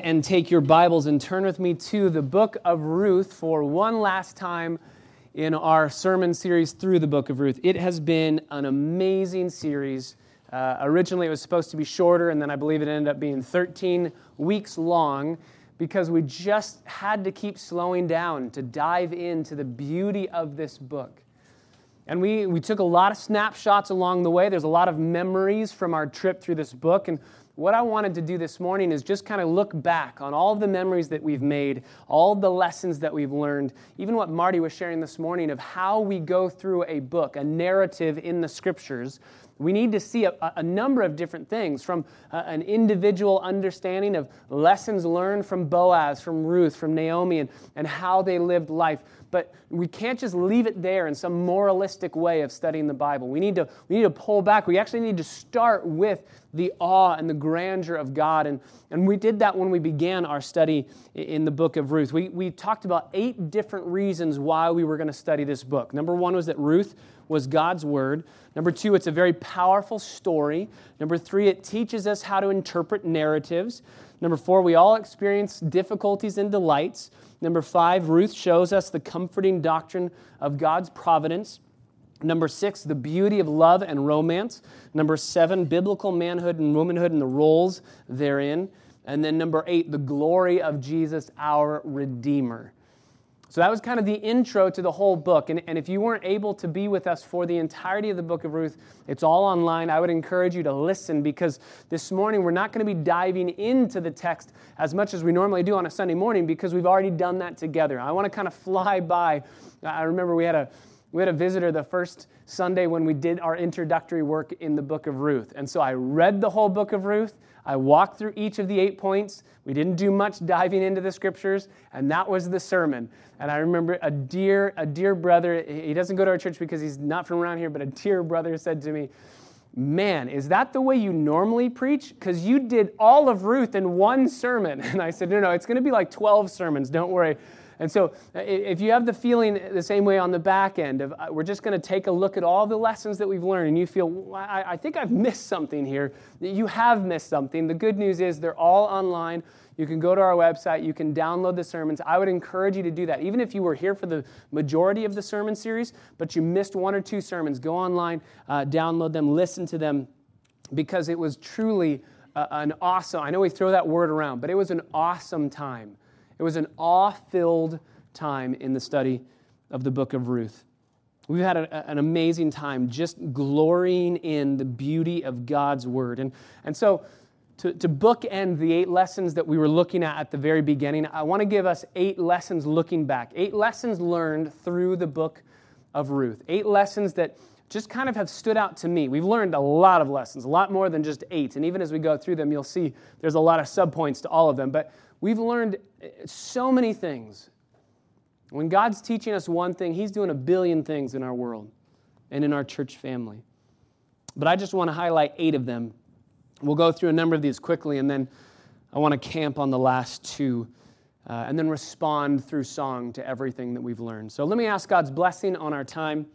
and take your Bibles and turn with me to the book of Ruth for one last time in our sermon series through the book of Ruth. It has been an amazing series. Uh, originally, it was supposed to be shorter, and then I believe it ended up being 13 weeks long because we just had to keep slowing down to dive into the beauty of this book. And we, we took a lot of snapshots along the way. There's a lot of memories from our trip through this book. And what I wanted to do this morning is just kind of look back on all the memories that we've made, all the lessons that we've learned, even what Marty was sharing this morning of how we go through a book, a narrative in the scriptures. We need to see a, a number of different things from uh, an individual understanding of lessons learned from Boaz, from Ruth, from Naomi, and, and how they lived life but we can't just leave it there in some moralistic way of studying the Bible. We need to, we need to pull back. We actually need to start with the awe and the grandeur of God. And, and we did that when we began our study in the book of Ruth. We, we talked about eight different reasons why we were going to study this book. Number one was that Ruth was God's word. Number two, it's a very powerful story. Number three, it teaches us how to interpret narratives. Number four, we all experience difficulties and delights. Number five, Ruth shows us the comforting doctrine of God's providence. Number six, the beauty of love and romance. Number seven, biblical manhood and womanhood and the roles therein. And then number eight, the glory of Jesus, our Redeemer. So that was kind of the intro to the whole book. And, and if you weren't able to be with us for the entirety of the book of Ruth, it's all online. I would encourage you to listen because this morning we're not going to be diving into the text as much as we normally do on a Sunday morning because we've already done that together. I want to kind of fly by. I remember we had a we had a visitor the first Sunday when we did our introductory work in the book of Ruth. And so I read the whole book of Ruth. I walked through each of the eight points. We didn't do much diving into the scriptures, and that was the sermon. And I remember a dear, a dear brother, he doesn't go to our church because he's not from around here, but a dear brother said to me, Man, is that the way you normally preach? Because you did all of Ruth in one sermon. And I said, No, no, it's going to be like 12 sermons, don't worry. And so, if you have the feeling the same way on the back end of uh, we're just going to take a look at all the lessons that we've learned, and you feel, I, I think I've missed something here, you have missed something. The good news is they're all online. You can go to our website, you can download the sermons. I would encourage you to do that. Even if you were here for the majority of the sermon series, but you missed one or two sermons, go online, uh, download them, listen to them, because it was truly uh, an awesome, I know we throw that word around, but it was an awesome time it was an awe filled time in the study of the book of Ruth. We've had a, an amazing time just glorying in the beauty of God's word. And, and so, to, to bookend the eight lessons that we were looking at at the very beginning, I want to give us eight lessons looking back, eight lessons learned through the book of Ruth, eight lessons that just kind of have stood out to me. We've learned a lot of lessons, a lot more than just eight. And even as we go through them, you'll see there's a lot of subpoints to all of them. But We've learned so many things. When God's teaching us one thing, He's doing a billion things in our world and in our church family. But I just want to highlight eight of them. We'll go through a number of these quickly, and then I want to camp on the last two uh, and then respond through song to everything that we've learned. So let me ask God's blessing on our time,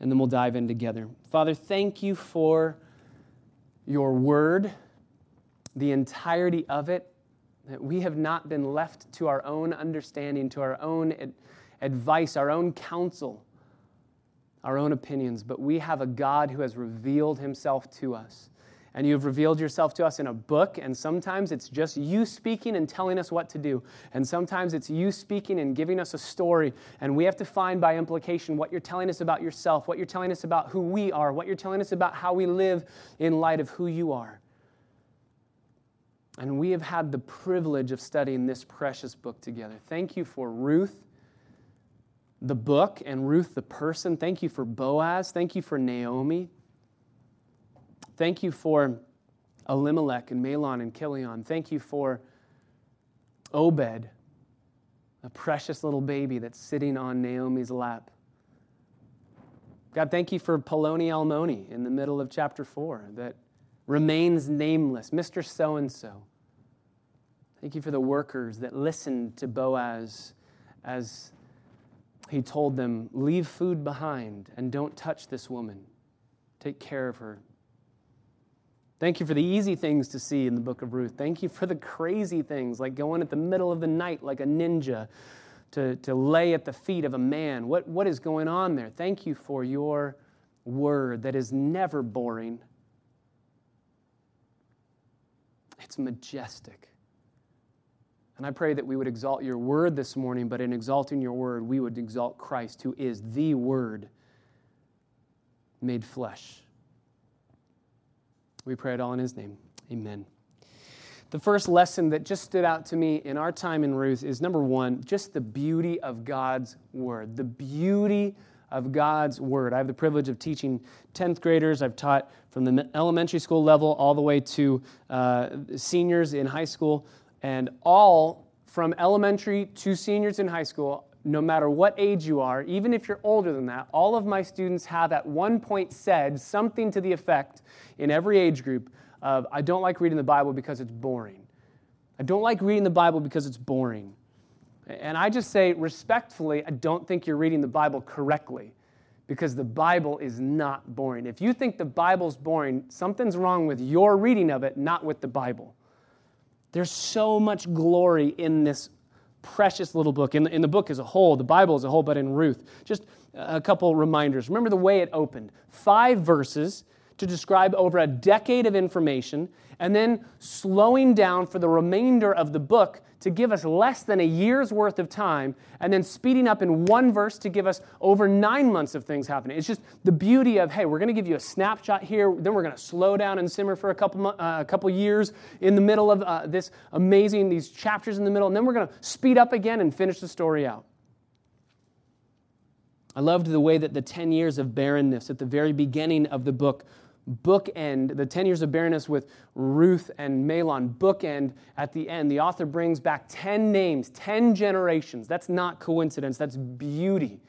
and then we'll dive in together. Father, thank you for your word, the entirety of it. That we have not been left to our own understanding, to our own ad- advice, our own counsel, our own opinions, but we have a God who has revealed himself to us. And you've revealed yourself to us in a book, and sometimes it's just you speaking and telling us what to do. And sometimes it's you speaking and giving us a story, and we have to find by implication what you're telling us about yourself, what you're telling us about who we are, what you're telling us about how we live in light of who you are. And we have had the privilege of studying this precious book together. Thank you for Ruth, the book, and Ruth, the person. Thank you for Boaz. Thank you for Naomi. Thank you for Elimelech and Mahlon and Chilion. Thank you for Obed, a precious little baby that's sitting on Naomi's lap. God, thank you for Poloni Almoni in the middle of chapter 4 that remains nameless, Mr. So and so. Thank you for the workers that listened to Boaz as he told them, Leave food behind and don't touch this woman. Take care of her. Thank you for the easy things to see in the book of Ruth. Thank you for the crazy things, like going at the middle of the night like a ninja to, to lay at the feet of a man. What, what is going on there? Thank you for your word that is never boring, it's majestic. And I pray that we would exalt your word this morning, but in exalting your word, we would exalt Christ, who is the word made flesh. We pray it all in his name. Amen. The first lesson that just stood out to me in our time in Ruth is number one, just the beauty of God's word. The beauty of God's word. I have the privilege of teaching 10th graders. I've taught from the elementary school level all the way to uh, seniors in high school. And all from elementary to seniors in high school, no matter what age you are, even if you're older than that, all of my students have at one point said something to the effect in every age group of, I don't like reading the Bible because it's boring. I don't like reading the Bible because it's boring. And I just say respectfully, I don't think you're reading the Bible correctly because the Bible is not boring. If you think the Bible's boring, something's wrong with your reading of it, not with the Bible. There's so much glory in this precious little book, in the, in the book as a whole, the Bible as a whole, but in Ruth. Just a couple reminders. Remember the way it opened five verses to describe over a decade of information, and then slowing down for the remainder of the book to give us less than a year's worth of time, and then speeding up in one verse to give us over nine months of things happening. It's just the beauty of, hey, we're going to give you a snapshot here, then we're going to slow down and simmer for a couple, uh, a couple years in the middle of uh, this amazing, these chapters in the middle, and then we're going to speed up again and finish the story out. I loved the way that the 10 years of barrenness at the very beginning of the book bookend the 10 years of barrenness with Ruth and Mahlon, bookend at the end. The author brings back 10 names, 10 generations. That's not coincidence, that's beauty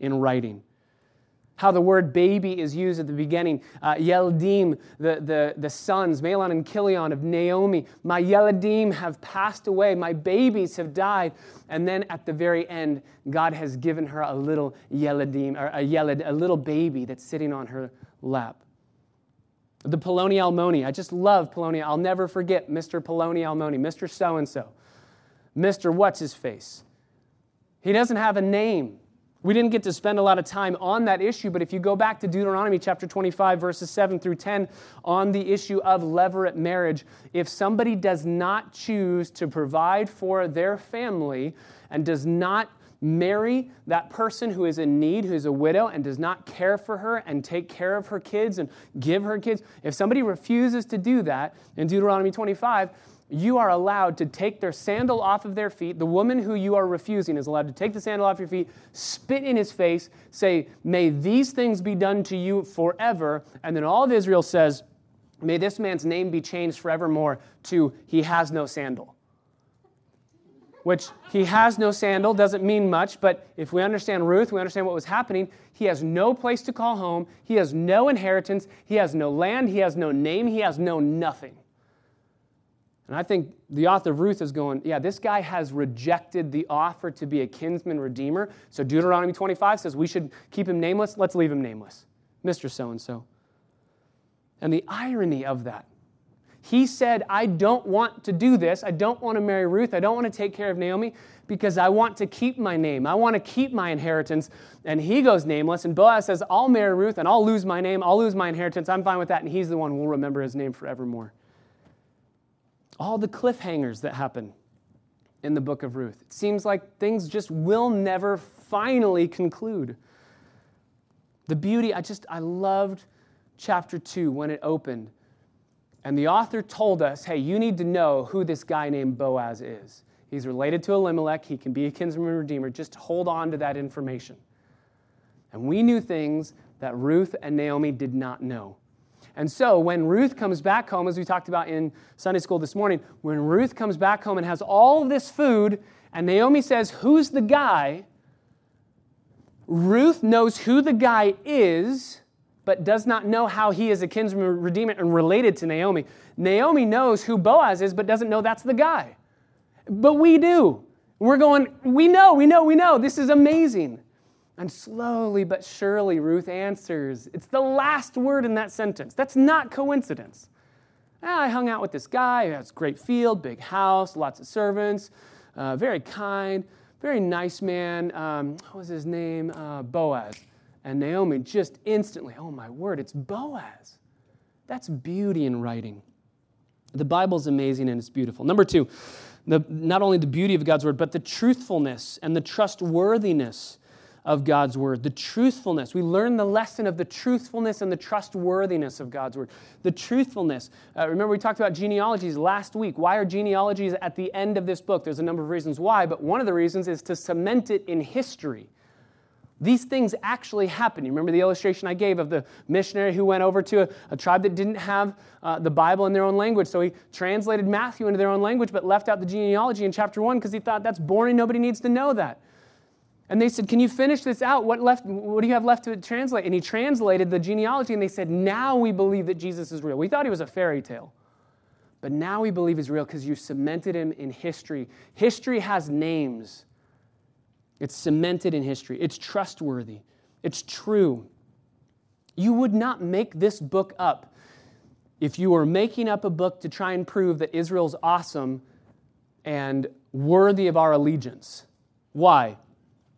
in writing. How the word baby is used at the beginning. Uh, Yeladim, the, the, the sons, Mahlon and Chilion of Naomi, my Yeladim have passed away, my babies have died. And then at the very end, God has given her a little Yeladim, or a Yeled, a little baby that's sitting on her lap. The Poloni Almoni. I just love Poloni. I'll never forget Mr. Poloni Almoni, Mr. So and so, Mr. What's His Face. He doesn't have a name. We didn't get to spend a lot of time on that issue, but if you go back to Deuteronomy chapter 25, verses 7 through 10, on the issue of levirate marriage, if somebody does not choose to provide for their family and does not marry that person who is in need, who is a widow, and does not care for her and take care of her kids and give her kids, if somebody refuses to do that in Deuteronomy 25, you are allowed to take their sandal off of their feet. The woman who you are refusing is allowed to take the sandal off your feet, spit in his face, say, May these things be done to you forever. And then all of Israel says, May this man's name be changed forevermore to He has no sandal which he has no sandal, doesn't mean much, but if we understand Ruth, we understand what was happening. He has no place to call home, he has no inheritance, he has no land, he has no name, he has no nothing. And I think the author of Ruth is going, yeah, this guy has rejected the offer to be a kinsman redeemer. So Deuteronomy 25 says we should keep him nameless. Let's leave him nameless. Mr. So and so. And the irony of that he said, I don't want to do this. I don't want to marry Ruth. I don't want to take care of Naomi because I want to keep my name. I want to keep my inheritance. And he goes nameless. And Boaz says, I'll marry Ruth and I'll lose my name. I'll lose my inheritance. I'm fine with that. And he's the one who will remember his name forevermore. All the cliffhangers that happen in the book of Ruth. It seems like things just will never finally conclude. The beauty, I just, I loved chapter 2 when it opened and the author told us hey, you need to know who this guy named Boaz is. He's related to Elimelech, he can be a kinsman redeemer. Just hold on to that information. And we knew things that Ruth and Naomi did not know. And so when Ruth comes back home, as we talked about in Sunday school this morning, when Ruth comes back home and has all this food, and Naomi says, Who's the guy? Ruth knows who the guy is but does not know how he is a kinsman redeemer and related to Naomi. Naomi knows who Boaz is, but doesn't know that's the guy. But we do. We're going, we know, we know, we know. This is amazing. And slowly but surely, Ruth answers. It's the last word in that sentence. That's not coincidence. I hung out with this guy who has great field, big house, lots of servants, uh, very kind, very nice man. Um, what was his name? Uh, Boaz. And Naomi just instantly, oh my word, it's Boaz. That's beauty in writing. The Bible's amazing and it's beautiful. Number two, the, not only the beauty of God's word, but the truthfulness and the trustworthiness of God's word. The truthfulness. We learn the lesson of the truthfulness and the trustworthiness of God's word. The truthfulness. Uh, remember, we talked about genealogies last week. Why are genealogies at the end of this book? There's a number of reasons why, but one of the reasons is to cement it in history. These things actually happen. You remember the illustration I gave of the missionary who went over to a, a tribe that didn't have uh, the Bible in their own language. So he translated Matthew into their own language, but left out the genealogy in chapter one because he thought that's boring. Nobody needs to know that. And they said, Can you finish this out? What, left, what do you have left to translate? And he translated the genealogy, and they said, Now we believe that Jesus is real. We thought he was a fairy tale. But now we believe he's real because you cemented him in history. History has names. It's cemented in history, it's trustworthy, it's true. You would not make this book up if you were making up a book to try and prove that Israel's awesome and worthy of our allegiance. Why?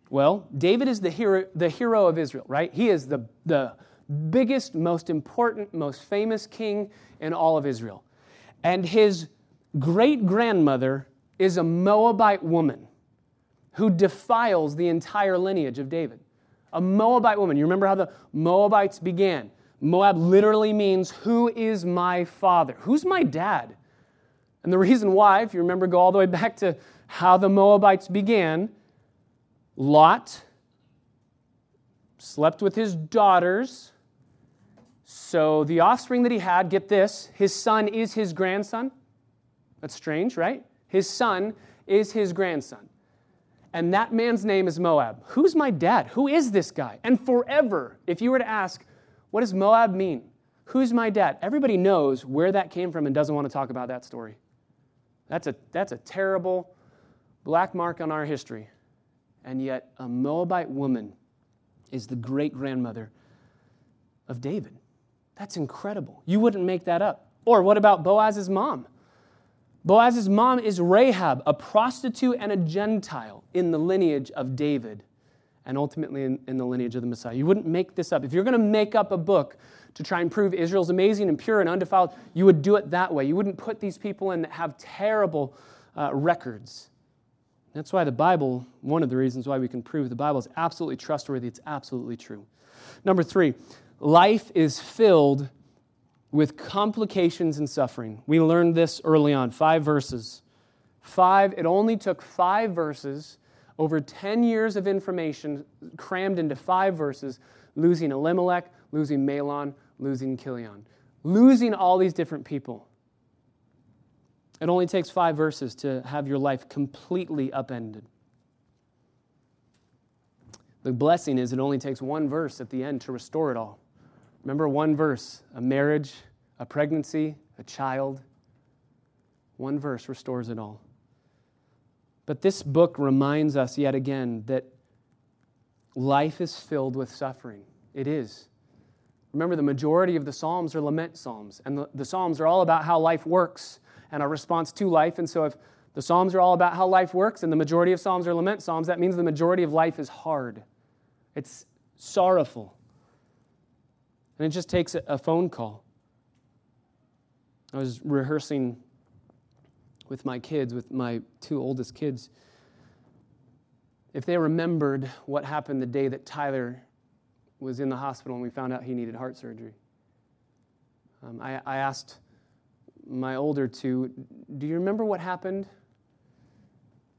Well, David is the hero, the hero of Israel, right? He is the, the biggest, most important, most famous king in all of Israel. And his great grandmother is a Moabite woman who defiles the entire lineage of David. A Moabite woman. You remember how the Moabites began? Moab literally means, Who is my father? Who's my dad? And the reason why, if you remember, go all the way back to how the Moabites began Lot slept with his daughters. So the offspring that he had, get this, his son is his grandson. That's strange, right? His son is his grandson and that man's name is Moab. Who's my dad? Who is this guy? And forever, if you were to ask, what does Moab mean? Who's my dad? Everybody knows where that came from and doesn't want to talk about that story. That's a, that's a terrible black mark on our history. And yet, a Moabite woman is the great grandmother of David. That's incredible. You wouldn't make that up. Or what about Boaz's mom? Boaz's mom is Rahab, a prostitute and a Gentile in the lineage of David and ultimately in, in, the lineage of the Messiah. You wouldn't make this up. If you're going to make up a book to try and prove Israel's amazing and pure and undefiled, you would do it that way. You wouldn't put these people in that have terrible uh, records. That's why the Bible, one of the reasons why we can prove the Bible is absolutely trustworthy, it's absolutely true. Number three, life is filled with complications and suffering. We learned this early on, five verses. Five, it only took five verses, over 10 years of information crammed into five verses, losing Elimelech, losing Mahlon, losing Chilion, losing all these different people. It only takes five verses to have your life completely upended. The blessing is it only takes one verse at the end to restore it all. Remember one verse a marriage, a pregnancy, a child. One verse restores it all. But this book reminds us yet again that life is filled with suffering. It is. Remember, the majority of the Psalms are lament Psalms, and the, the, Psalms are all about how life works and our response to life. And so, if the Psalms are all about how life works and the majority of Psalms are lament Psalms, that means the majority of life is hard. It's sorrowful. And it just takes a phone call. I was rehearsing with my kids, with my two oldest kids. If they remembered what happened the day that Tyler was in the hospital and we found out he needed heart surgery, um, I, I asked my older two, Do you remember what happened?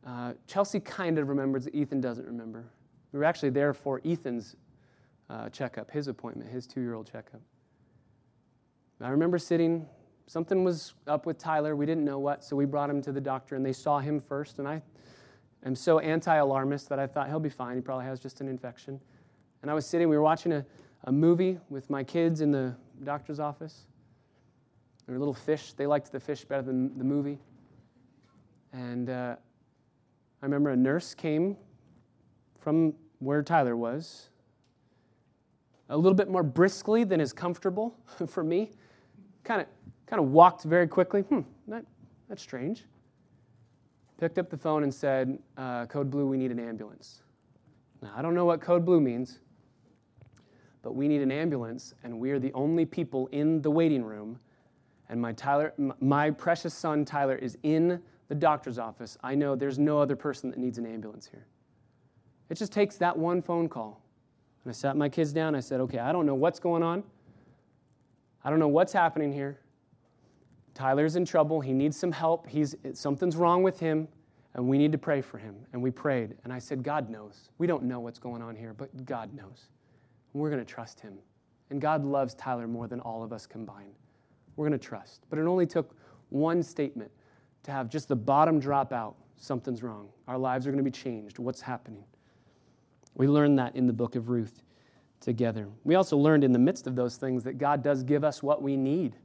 Uh, Chelsea kind of remembers, Ethan doesn't remember. We were actually there for Ethan's uh, checkup, his appointment, his two year old checkup. I remember sitting, something was up with Tyler. We didn't know what, so we brought him to the doctor, and they saw him first. And I am so anti alarmist that I thought he'll be fine. He probably has just an infection. And I was sitting, we were watching a, a movie with my kids in the doctor's office. They were little fish. They liked the fish better than the movie. And uh, I remember a nurse came from where Tyler was a little bit more briskly than is comfortable for me. Kind of kind of walked very quickly. Hmm, that, that's strange. Picked up the phone and said, uh, Code Blue, we need an ambulance. Now, I don't know what Code Blue means, but we need an ambulance, and we are the only people in the waiting room. And my, Tyler, my precious son, Tyler, is in the doctor's office. I know there's no other person that needs an ambulance here. It just takes that one phone call. And I sat my kids down. I said, okay, I don't know what's going on. I don't know what's happening here. Tyler's in trouble. He needs some help. He's, something's wrong with him, and we need to pray for him. And we prayed. And I said, God knows. We don't know what's going on here, but God knows. We're going to trust him. And God loves Tyler more than all of us combined. We're going to trust. But it only took one statement to have just the bottom drop out. Something's wrong. Our lives are going to be changed. What's happening? We learned that in the book of Ruth together. We also learned in the midst of those things that God does give us what we need.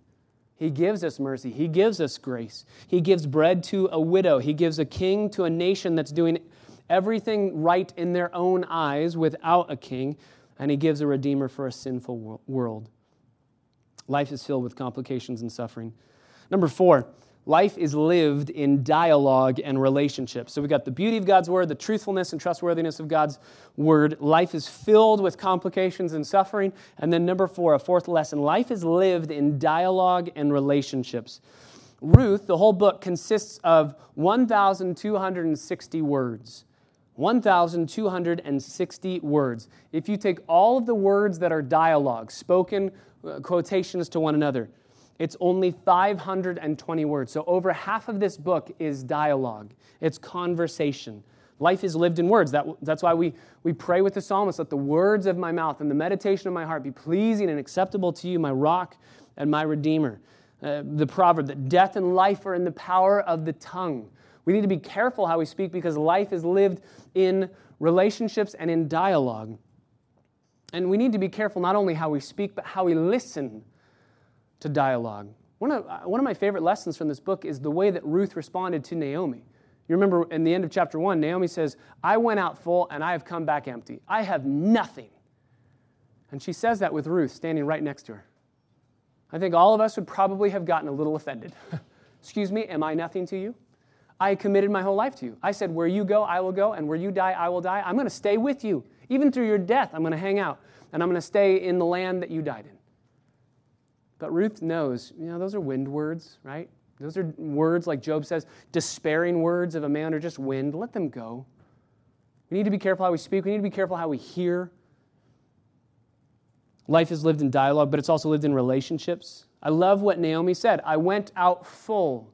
He gives us mercy. He gives us grace. He gives bread to a widow. He gives a king to a nation that's doing everything right in their own eyes without a king. And he gives a redeemer for a sinful world. Life is filled with complications and suffering. Number four, Life is lived in dialogue and relationships. So we got the beauty of God's word, the truthfulness and trustworthiness of God's word. Life is filled with complications and suffering. And then, number four, a fourth lesson life is lived in dialogue and relationships. Ruth, the whole book, consists of 1,260 words. 1,260 words. If you take all of the words that are dialogue, spoken uh, quotations to one another, it's only 520 words. So, over half of this book is dialogue, it's conversation. Life is lived in words. That, that's why we, we pray with the psalmist let the words of my mouth and the meditation of my heart be pleasing and acceptable to you, my rock and my redeemer. Uh, the proverb that death and life are in the power of the tongue. We need to be careful how we speak because life is lived in relationships and in dialogue. And we need to be careful not only how we speak, but how we listen to dialogue. One of, uh, one of my favorite lessons from this book is the way that Ruth responded to Naomi. You remember in the end of chapter one, Naomi says, I went out full and I have come back empty. I have nothing. And she says that with Ruth standing right next to her. I think all of us would probably have gotten a little offended. Excuse me, am I nothing to you? I committed my whole life to you. I said, Where you go, I will go, and where you die, I will die. I'm going to stay with you. Even through your death, I'm going to hang out, and I'm going to stay in the land that you died in. But Ruth knows, you know, those are wind words, right? Those are words, like Job says, despairing words of a man are just wind. Let them go. We need to be careful how we speak. We need to be careful how we hear. Life is lived in dialogue, but it's also lived in relationships. I love what Naomi said I went out full.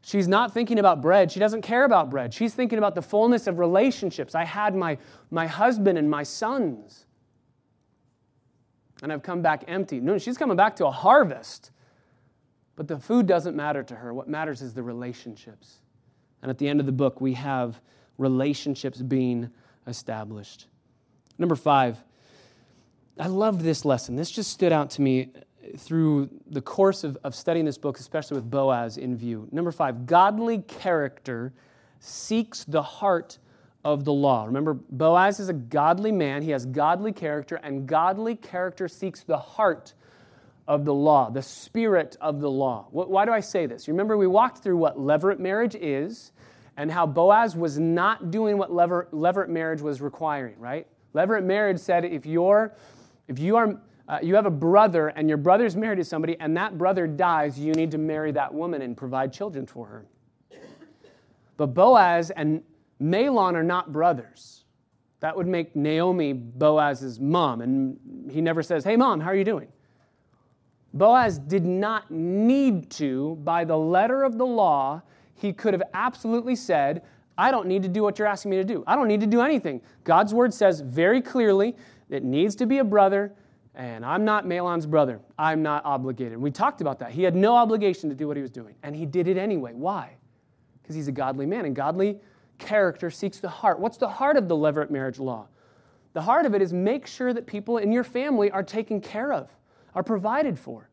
She's not thinking about bread. She doesn't care about bread. She's thinking about the fullness of relationships. I had my, my husband and my sons and I've come back empty. No, she's coming back to a harvest. But the food doesn't matter to her. What matters is the relationships. And at the end of the book, we have relationships being established. Number five, I loved this lesson. This just stood out to me through the course of, of studying this book, especially with Boaz in view. Number five, godly character seeks the heart of the law. Remember, Boaz is a godly man. He has godly character, and godly character seeks the heart of the law, the spirit of the law. Why do I say this? You remember, we walked through what levirate marriage is and how Boaz was not doing what levirate marriage was requiring, right? Levirate marriage said if you're, if you are, uh, you have a brother and your brother's married to somebody and that brother dies, you need to marry that woman and provide children for her. But Boaz and Mahlon are not brothers. That would make Naomi Boaz's mom, and he never says, Hey, mom, how are you doing? Boaz did not need to, by the letter of the law, he could have absolutely said, I don't need to do what you're asking me to do. I don't need to do anything. God's word says very clearly it needs to be a brother, and I'm not Mahlon's brother. I'm not obligated. We talked about that. He had no obligation to do what he was doing, and he did it anyway. Why? Because he's a godly man, and godly character seeks the heart. What's the heart of the levirate marriage law? The heart of it is make sure that people in your family are taken care of, are provided for.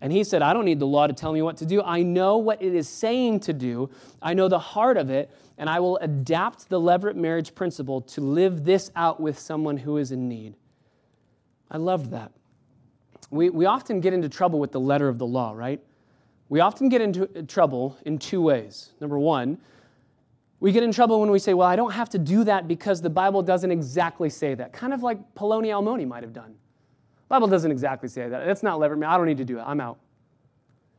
And he said, I don't need the law to tell me what to do. I know what it is saying to do. I know the heart of it, and I will adapt the levirate marriage principle to live this out with someone who is in need. I loved that. we, we often get into trouble with the letter of the law, right? We often get into trouble in two ways. Number one, we get in trouble when we say, well, I don't have to do that because the Bible doesn't exactly say that. Kind of like Poloni Almoni might have done. The Bible doesn't exactly say that. That's not lever. I don't need to do it. I'm out.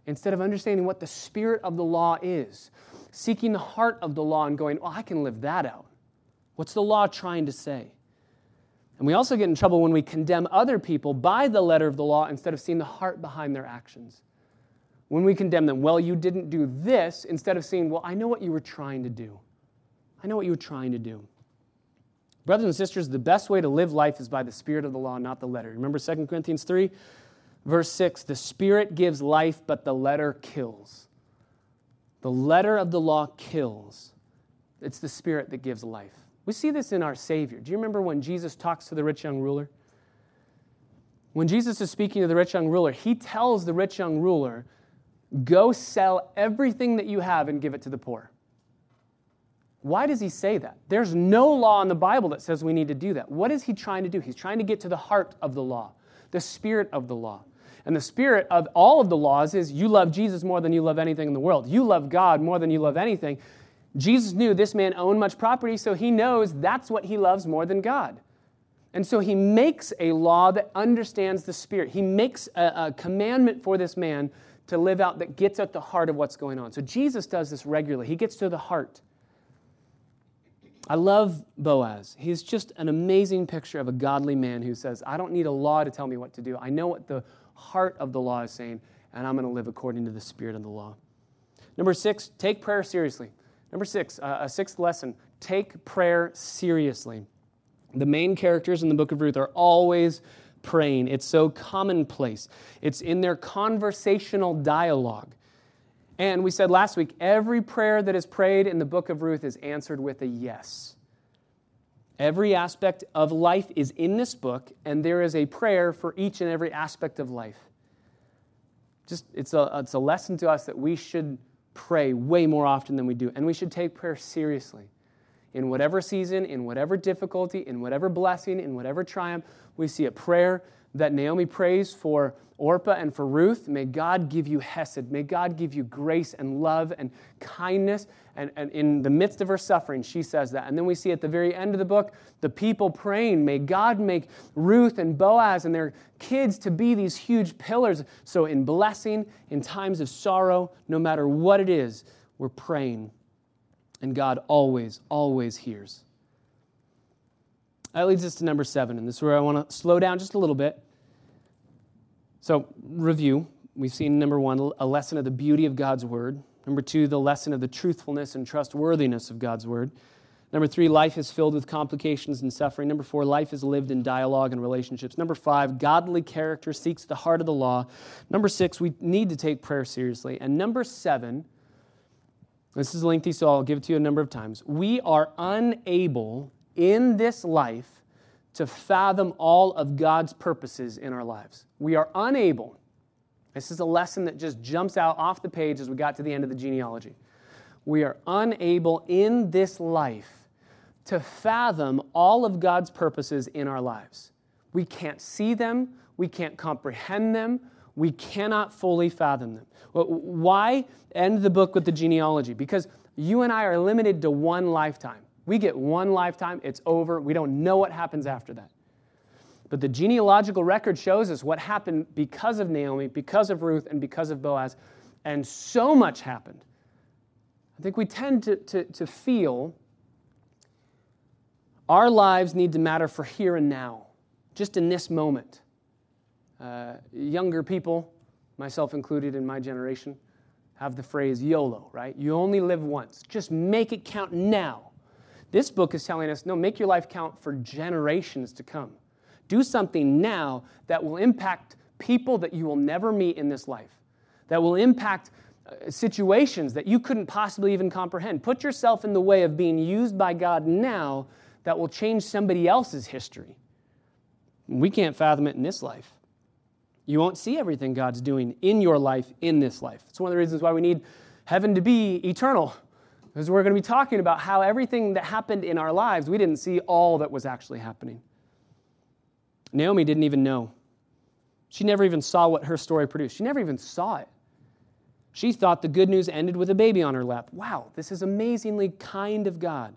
Instead of understanding what the spirit of the law is, seeking the heart of the law and going, oh, I can live that out. What's the law trying to say? And we also get in trouble when we condemn other people by the letter of the law instead of seeing the heart behind their actions. When we condemn them, well, you didn't do this, instead of seeing, well, I know what you were trying to do. I know what you were trying to do. Brothers and sisters, the best way to live life is by the spirit of the law, not the letter. Remember 2 Corinthians 3, verse 6 the spirit gives life, but the letter kills. The letter of the law kills. It's the spirit that gives life. We see this in our Savior. Do you remember when Jesus talks to the rich young ruler? When Jesus is speaking to the rich young ruler, he tells the rich young ruler, Go sell everything that you have and give it to the poor. Why does he say that? There's no law in the Bible that says we need to do that. What is he trying to do? He's trying to get to the heart of the law, the spirit of the law. And the spirit of all of the laws is you love Jesus more than you love anything in the world. You love God more than you love anything. Jesus knew this man owned much property, so he knows that's what he loves more than God. And so he makes a law that understands the Spirit. He makes a, a, commandment for this man to live out that gets at the heart of what's going on. So Jesus does this regularly. He gets to the heart. I love Boaz. He's just an amazing picture of a godly man who says, I don't need a law to tell me what to do. I know what the heart of the law is saying, and I'm going to live according to the Spirit of the law. Number six, take prayer seriously. Number six, uh, a sixth lesson take prayer seriously. The main characters in the book of Ruth are always praying. It's so commonplace, it's in their conversational dialogue. And we said last week every prayer that is prayed in the book of Ruth is answered with a yes. Every aspect of life is in this book, and there is a prayer for each and every aspect of life. Just it's a, it's a lesson to us that we should pray way more often than we do. And we should take prayer seriously. In whatever season, in whatever difficulty, in whatever blessing, in whatever triumph, we see a prayer that Naomi prays for Orpah and for Ruth. May God give you hesed. May God give you grace and love and kindness. And, and in the midst of her suffering, she says that. And then we see at the very end of the book the people praying, May God make Ruth and Boaz and their kids to be these huge pillars. So, in blessing, in times of sorrow, no matter what it is, we're praying. And God always, always hears. That leads us to number seven, and this is where I want to slow down just a little bit so, review. We've seen number one, a lesson of the beauty of God's word. Number two, the lesson of the truthfulness and trustworthiness of God's word. Number three, life is filled with complications and suffering. Number four, life is lived in dialogue and relationships. Number five, godly character seeks the heart of the law. Number six, we need to take prayer seriously. And number seven, this is lengthy, so I'll give it to you a number of times. We are unable in this life to fathom all of God's purposes in our lives. We are unable. This is a lesson that just jumps out off the page as we got to the end of the genealogy. We are unable in this life to fathom all of God's purposes in our lives. We can't see them, we can't comprehend them, we cannot fully fathom them. Why end the book with the genealogy? Because you and I are limited to one lifetime. We get one lifetime, it's over. We don't know what happens after that. But the genealogical record shows us what happened because of Naomi, because of Ruth, and because of Boaz. And so much happened. I think we tend to, to, to feel our lives need to matter for here and now, just in this moment. Uh, younger people, myself included in my generation, have the phrase YOLO, right? You only live once. Just make it count now. This book is telling us no, make your life count for generations to come. Do something now that will impact people that you will never meet in this life, that will impact uh, situations that you couldn't possibly even comprehend. Put yourself in the way of being used by God now that will change somebody else's history. We can't fathom it in this life. You won't see everything God's doing in your life in this life. It's one of the reasons why we need heaven to be eternal because we're going to be talking about how everything that happened in our lives, we didn't see all that was actually happening. Naomi didn't even know. She never even saw what her story produced. She never even saw it. She thought the good news ended with a baby on her lap. Wow, this is amazingly kind of God.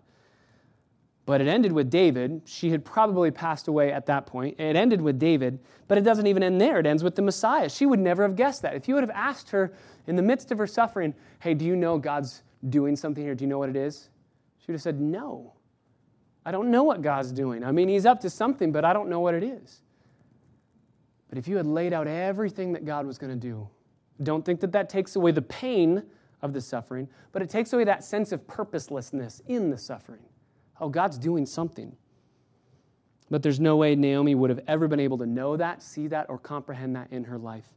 But it ended with David. She had probably passed away at that point. It ended with David, but it doesn't even end there. It ends with the Messiah. She would never have guessed that. If you would have asked her in the midst of her suffering, hey, do you know God's doing something here? Do you know what it is? She would have said, no. I don't know what God's doing. I mean, He's up to something, but I don't know what it is. But if you had laid out everything that God was going to do, don't think that that takes away the pain of the suffering, but it takes away that sense of purposelessness in the suffering. Oh, God's doing something. But there's no way Naomi would have ever been able to know that, see that, or comprehend that in her life.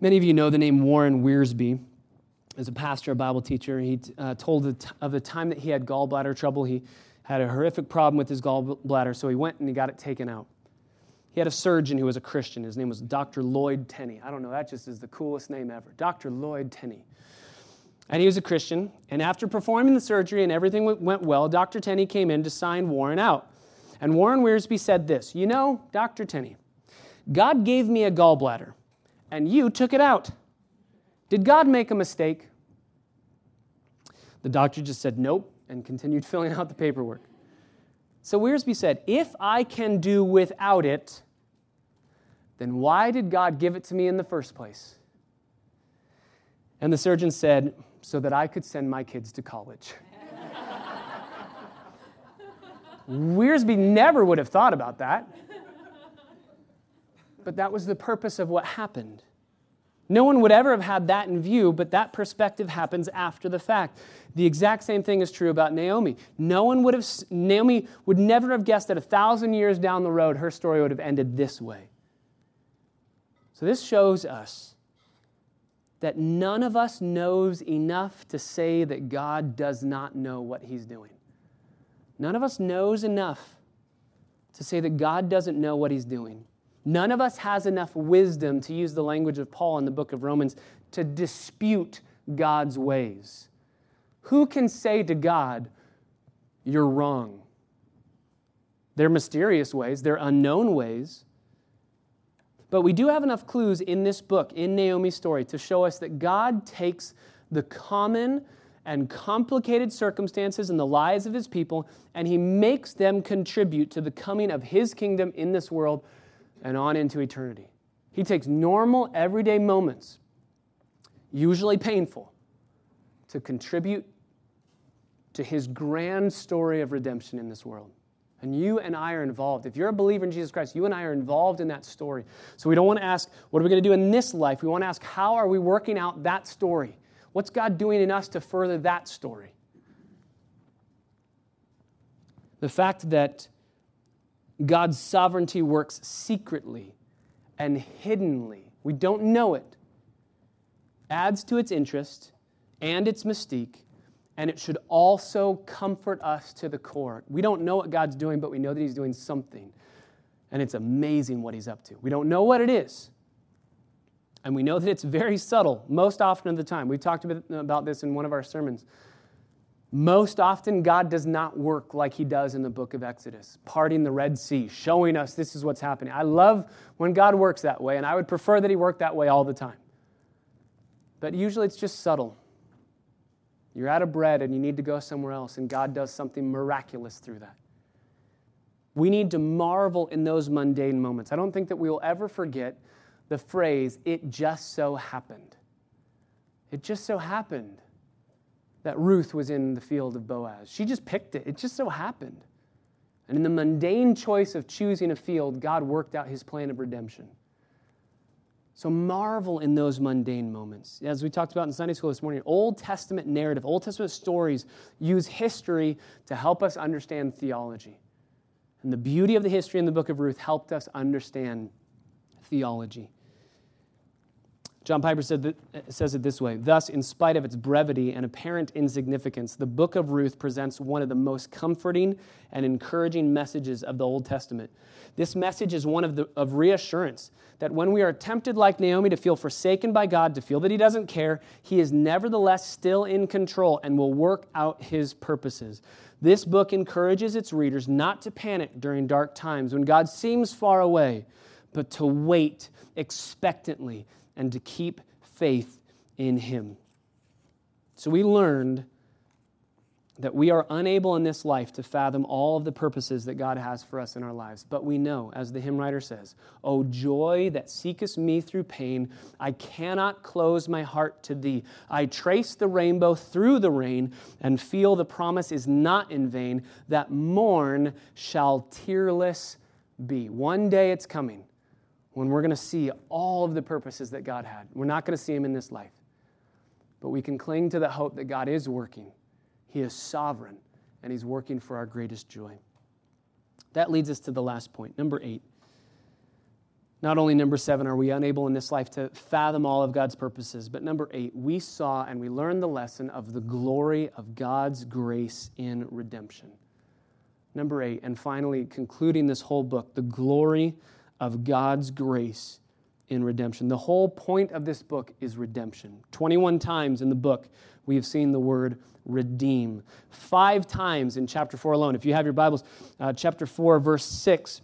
Many of you know the name Warren Wiersbe. As a pastor, a Bible teacher, he uh, told of the time that he had gallbladder trouble. He had a horrific problem with his gallbladder, so he went and he got it taken out. He had a surgeon who was a Christian. His name was Dr. Lloyd Tenney. I don't know, that just is the coolest name ever. Dr. Lloyd Tenney. And he was a Christian. And after performing the surgery and everything went well, Dr. Tenney came in to sign Warren out. And Warren Wiersbe said this You know, Dr. Tenney, God gave me a gallbladder, and you took it out. Did God make a mistake? The doctor just said nope and continued filling out the paperwork. So Wiersbe said, If I can do without it, then why did God give it to me in the first place? And the surgeon said, so that I could send my kids to college. Wiersbe never would have thought about that. But that was the purpose of what happened. No one would ever have had that in view, but that perspective happens after the fact. The exact same thing is true about Naomi. No one would have, Naomi would never have guessed that a thousand years down the road, her story would have ended this way. So this shows us that none of us knows enough to say that God does not know what he's doing. None of us knows enough to say that God doesn't know what he's doing. None of us has enough wisdom, to use the language of Paul in the book of Romans, to dispute God's ways. Who can say to God, You're wrong? They're mysterious ways, they're unknown ways. But we do have enough clues in this book, in Naomi's story, to show us that God takes the common and complicated circumstances in the lives of his people and he makes them contribute to the coming of his kingdom in this world and on into eternity. He takes normal, everyday moments, usually painful, to contribute to his grand story of redemption in this world. And you and I are involved. If you're a believer in Jesus Christ, you and I are involved in that story. So we don't want to ask, what are we going to do in this life? We want to ask, how are we working out that story? What's God doing in us to further that story? The fact that God's sovereignty works secretly and hiddenly, we don't know it, adds to its interest and its mystique and it should also comfort us to the core. We don't know what God's doing, but we know that He's doing something. And it's amazing what He's up to. We don't know what it is. And we know that it's very subtle most often of the time. We talked about this in one of our sermons. Most often, God does not work like He does in the book of Exodus, parting the Red Sea, showing us this is what's happening. I love when God works that way, and I would prefer that He worked that way all the time. But usually it's just subtle. You're out of bread and you need to go somewhere else, and God does something miraculous through that. We need to marvel in those mundane moments. I don't think that we will ever forget the phrase, it just so happened. It just so happened that Ruth was in the field of Boaz. She just picked it, it just so happened. And in the mundane choice of choosing a field, God worked out his plan of redemption. So marvel in those mundane moments. As we talked about in Sunday school this morning, Old Testament narrative, Old Testament stories use history to help us understand theology. And the beauty of the history in the book of Ruth helped us understand theology. John Piper that, says it this way Thus, in spite of its brevity and apparent insignificance, the book of Ruth presents one of the most comforting and encouraging messages of the Old Testament. This message is one of, the, of reassurance that when we are tempted, like Naomi, to feel forsaken by God, to feel that He doesn't care, He is nevertheless still in control and will work out His purposes. This book encourages its readers not to panic during dark times when God seems far away but to wait expectantly and to keep faith in Him. So we learned that we are unable in this life to fathom all of the purposes that God has for us in our lives. But we know, as the hymn writer says, O joy that seekest me through pain, I cannot close my heart to thee. I trace the rainbow through the rain and feel the promise is not in vain, that morn shall tearless be. One day it's coming when we're going to see all of the purposes that God had. We're not going to see them in this life. But we can cling to the hope that God is working he is sovereign, and He's working for our greatest joy. That leads us to the last point, number eight. Not only number seven are we unable in this life to fathom all of God's purposes, but number eight, we saw and we learned the lesson of the glory of God's grace in redemption. Number eight, and finally concluding this whole book, the glory of God's grace in redemption. The whole point of this book is redemption. 21 times in the book, we have seen the word redeem. Five times in chapter 4 alone. If you have your Bibles, uh, chapter 4, verse 6,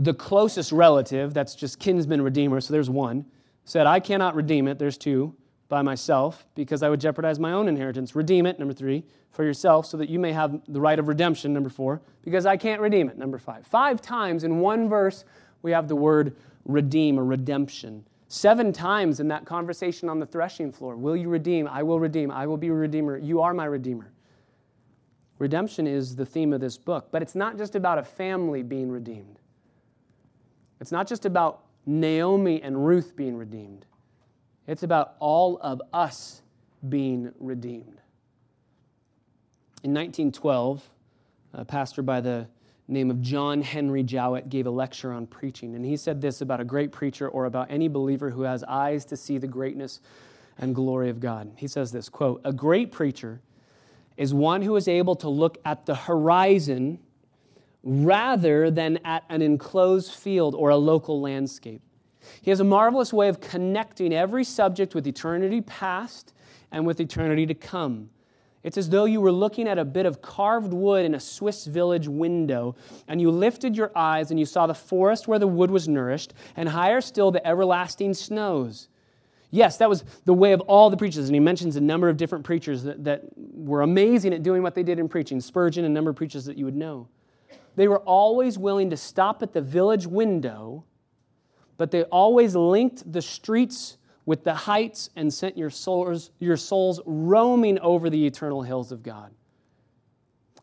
the closest relative, that's just kinsman redeemer, so there's one, said, I cannot redeem it, there's two, by myself, because I would jeopardize my own inheritance. Redeem it, number three, for yourself, so that you may have the right of redemption, number four, because I can't redeem it, number five. Five times in one verse, we have the word redeem or redemption. Seven times in that conversation on the threshing floor Will you redeem? I will redeem. I will be a redeemer. You are my redeemer. Redemption is the theme of this book, but it's not just about a family being redeemed. It's not just about Naomi and Ruth being redeemed. It's about all of us being redeemed. In 1912, a pastor by the name of John Henry Jowett gave a lecture on preaching. And he said this about a great preacher or about any believer who has eyes to see the greatness and glory of God. He says this quote, A great preacher is one who is able to look at the horizon rather than at an enclosed field or a local landscape. He has a marvelous way of connecting every subject with eternity past and with eternity to come. It's as though you were looking at a bit of carved wood in a Swiss village window, and you lifted your eyes and you saw the forest where the wood was nourished, and higher still the everlasting snows. Yes, that was the way of all the preachers, and he mentions a number of different preachers that, that were amazing at doing what they did in preaching Spurgeon, and a number of preachers that you would know. They were always willing to stop at the village window, but they always linked the streets with the heights and sent your souls, your souls roaming over the eternal hills of God.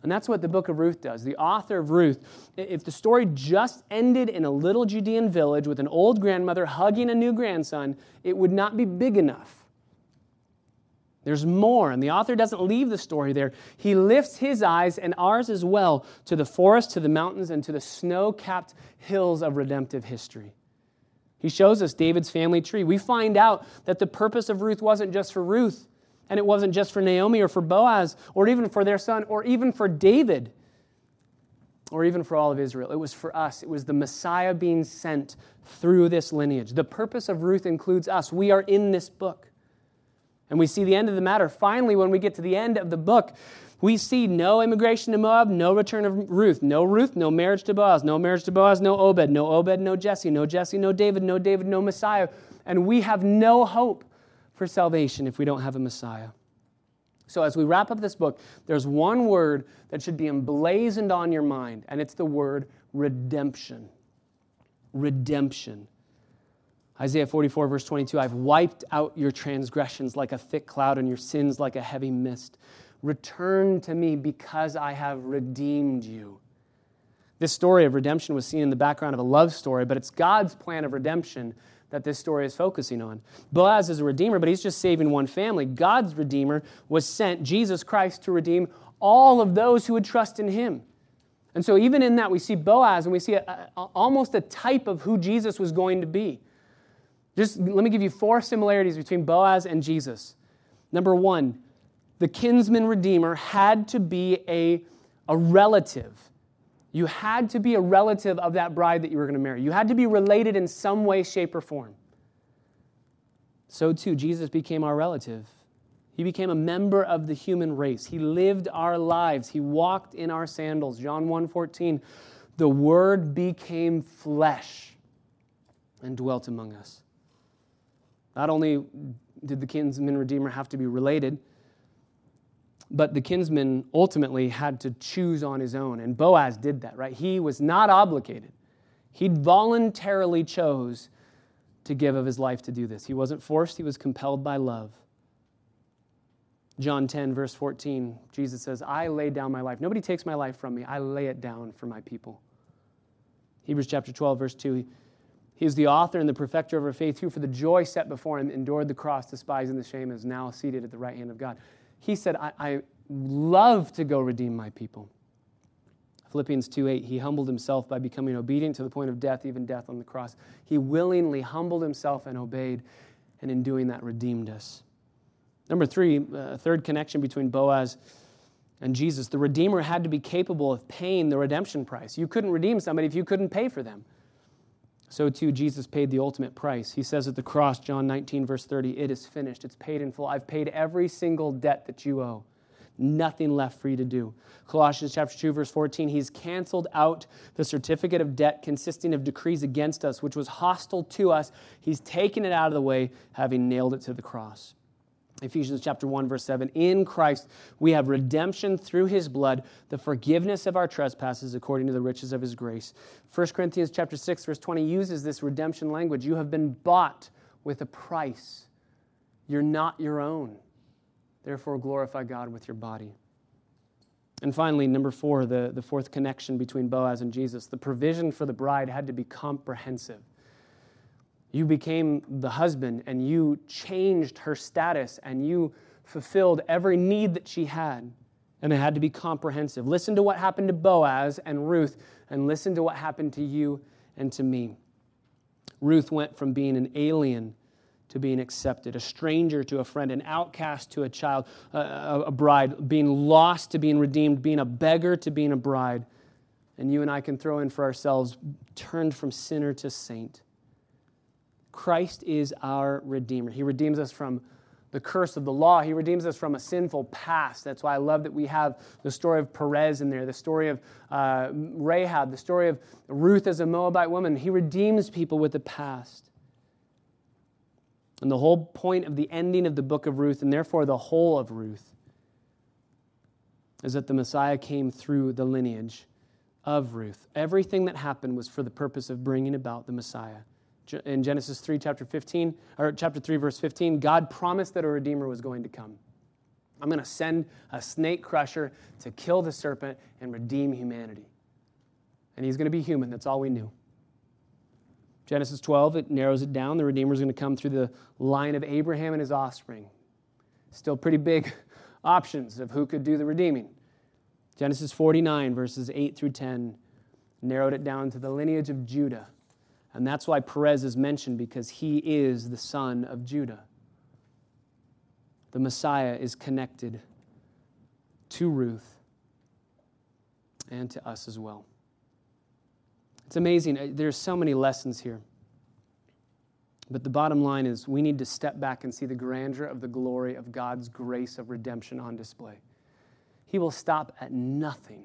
And that's what the book of Ruth does. The author of Ruth, if the story just ended in a little Judean village with an old grandmother hugging a new grandson, it would not be big enough. There's more, and the author doesn't leave the story there. He lifts his eyes, and ours as well, to the forest, to the mountains, and to the snow capped hills of redemptive history. He shows us David's family tree. We find out that the purpose of Ruth wasn't just for Ruth, and it wasn't just for Naomi or for Boaz, or even for their son, or even for David, or even for all of Israel. It was for us. It was the Messiah being sent through this lineage. The purpose of Ruth includes us. We are in this book. And we see the end of the matter. Finally, when we get to the end of the book, we see no immigration to Moab, no return of Ruth, no Ruth, no marriage to Boaz, no marriage to Boaz, no Obed, no Obed, no Jesse, no Jesse, no David, no David, no Messiah. And we have no hope for salvation if we don't have a Messiah. So, as we wrap up this book, there's one word that should be emblazoned on your mind, and it's the word redemption. Redemption. Isaiah 44, verse 22 I've wiped out your transgressions like a thick cloud and your sins like a heavy mist. Return to me because I have redeemed you. This story of redemption was seen in the background of a love story, but it's God's plan of redemption that this story is focusing on. Boaz is a redeemer, but he's just saving one family. God's redeemer was sent, Jesus Christ, to redeem all of those who would trust in him. And so, even in that, we see Boaz and we see a, a, almost a type of who Jesus was going to be. Just let me give you four similarities between Boaz and Jesus. Number one, the kinsman redeemer had to be a, a relative. You had to be a relative of that bride that you were going to marry. You had to be related in some way, shape, or form. So too, Jesus became our relative. He became a member of the human race. He lived our lives. He walked in our sandals. John 1:14. the Word became flesh and dwelt among us. Not only did the kinsman redeemer have to be related, but the kinsman ultimately had to choose on his own. And Boaz did that, right? He was not obligated. He voluntarily chose to give of his life to do this. He wasn't forced, he was compelled by love. John 10, verse 14, Jesus says, I lay down my life. Nobody takes my life from me. I lay it down for my people. Hebrews chapter 12, verse 2, he is the author and the perfecter of our faith, who for the joy set before him endured the cross, despising the shame, and is now seated at the right hand of God. He said, I, I love to go redeem my people. Philippians 2 8, he humbled himself by becoming obedient to the point of death, even death on the cross. He willingly humbled himself and obeyed, and in doing that, redeemed us. Number three, uh, third connection between Boaz and Jesus. The Redeemer had to be capable of paying the redemption price. You couldn't redeem somebody if you couldn't pay for them. So too, Jesus paid the ultimate price. He says at the cross, John 19, verse 30, it is finished. It's paid in full. I've paid every single debt that you owe. Nothing left for you to do. Colossians chapter 2, verse 14, he's canceled out the certificate of debt consisting of decrees against us, which was hostile to us. He's taken it out of the way, having nailed it to the cross. Ephesians chapter 1 verse 7 in Christ we have redemption through his blood the forgiveness of our trespasses according to the riches of his grace. 1 Corinthians chapter 6 verse 20 uses this redemption language. You have been bought with a price. You're not your own. Therefore glorify God with your body. And finally number 4 the, the fourth connection between Boaz and Jesus. The provision for the bride had to be comprehensive you became the husband and you changed her status and you fulfilled every need that she had. And it had to be comprehensive. Listen to what happened to Boaz and Ruth, and listen to what happened to you and to me. Ruth went from being an alien to being accepted, a stranger to a friend, an outcast to a child, a, a, bride, being lost to being redeemed, being a beggar to being a bride. And you and I can throw in for ourselves, turned from sinner to saint. Christ is our Redeemer. He redeems us from the curse of the law. He redeems us from a sinful past. That's why I love that we have the story of Perez in there, the story of uh, Rahab, the story of Ruth as a Moabite woman. He redeems people with the past. And the whole point of the ending of the book of Ruth, and therefore the whole of Ruth, is that the Messiah came through the lineage of Ruth. Everything that happened was for the purpose of bringing about the Messiah in Genesis 3, chapter 15, or chapter 3, verse 15, God promised that a Redeemer was going to come. I'm going to send a snake crusher to kill the serpent and redeem humanity. And he's going to be human. That's all we knew. Genesis 12, it narrows it down. The Redeemer is going to come through the line of Abraham and his offspring. Still pretty big options of who could do the redeeming. Genesis 49, verses 8 through 10, narrowed it down to the lineage of Judah and that's why Perez is mentioned because he is the son of Judah. The Messiah is connected to Ruth and to us as well. It's amazing. Uh, there's so many lessons here. But the bottom line is we need to step back and see the grandeur of the glory of God's grace of redemption on display. He will stop at nothing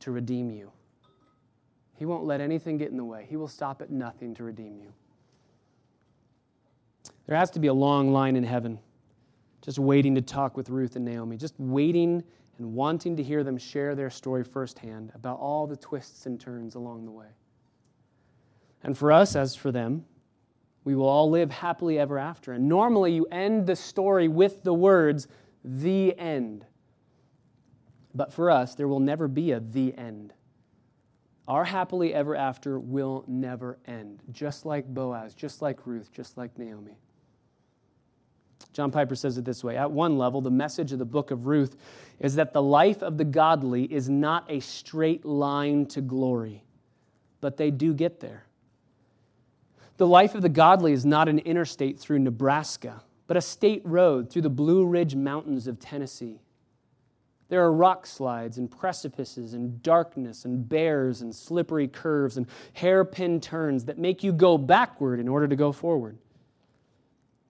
to redeem you. He won't let anything get in the way. He will stop at nothing to redeem you. There has to be a long line in heaven, just waiting to talk with Ruth and Naomi, just waiting and wanting to hear them share their story firsthand about all the twists and turns along the way. And for us, as for them, we will all live happily ever after. And normally you end the story with the words, the end. But for us, there will never be a the end. Our happily ever after will never end, just like Boaz, just like Ruth, just like Naomi. John Piper says it this way At one level, the message of the book of Ruth is that the life of the godly is not a straight line to glory, but they do get there. The life of the godly is not an interstate through Nebraska, but a state road through the Blue Ridge Mountains of Tennessee. There are rock slides and precipices and darkness and bears and slippery curves and hairpin turns that make you go backward in order to go forward.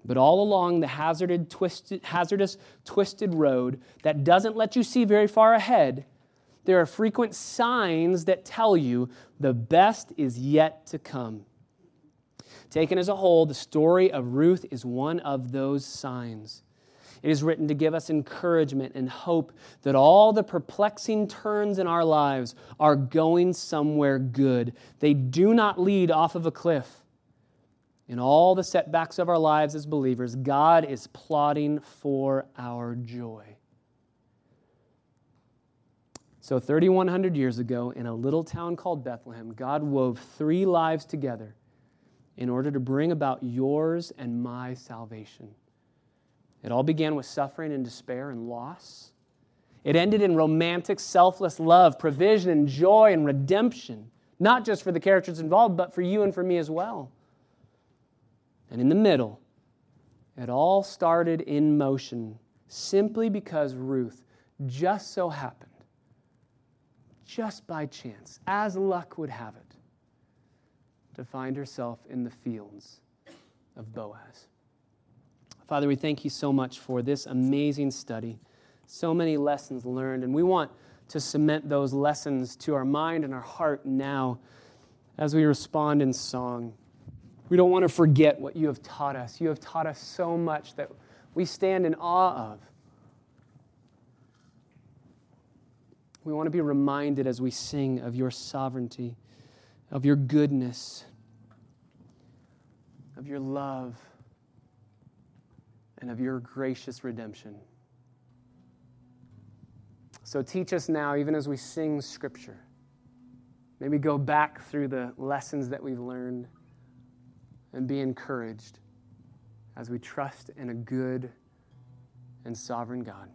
But all along the hazarded, twisted, hazardous, twisted road that doesn't let you see very far ahead, there are frequent signs that tell you the best is yet to come. Taken as a whole, the story of Ruth is one of those signs. It is written to give us encouragement and hope that all the perplexing turns in our lives are going somewhere good. They do not lead off of a cliff. In all the setbacks of our lives as believers, God is plotting for our joy. So, 3,100 years ago, in a little town called Bethlehem, God wove three lives together in order to bring about yours and my salvation. It all began with suffering and despair and loss. It ended in romantic, selfless love, provision and joy and redemption, not just for the characters involved, but for you and for me as well. And in the middle, it all started in motion simply because Ruth just so happened, just by chance, as luck would have it, to find herself in the fields of Boaz. Father, we thank you so much for this amazing study. So many lessons learned, and we want to cement those lessons to our mind and our heart now as we respond in song. We don't want to forget what you have taught us. You have taught us so much that we stand in awe of. We want to be reminded as we sing of your sovereignty, of your goodness, of your love and of your gracious redemption. So teach us now, even as we sing Scripture. Maybe go back through the lessons that we've learned and be encouraged as we trust in a good and sovereign God.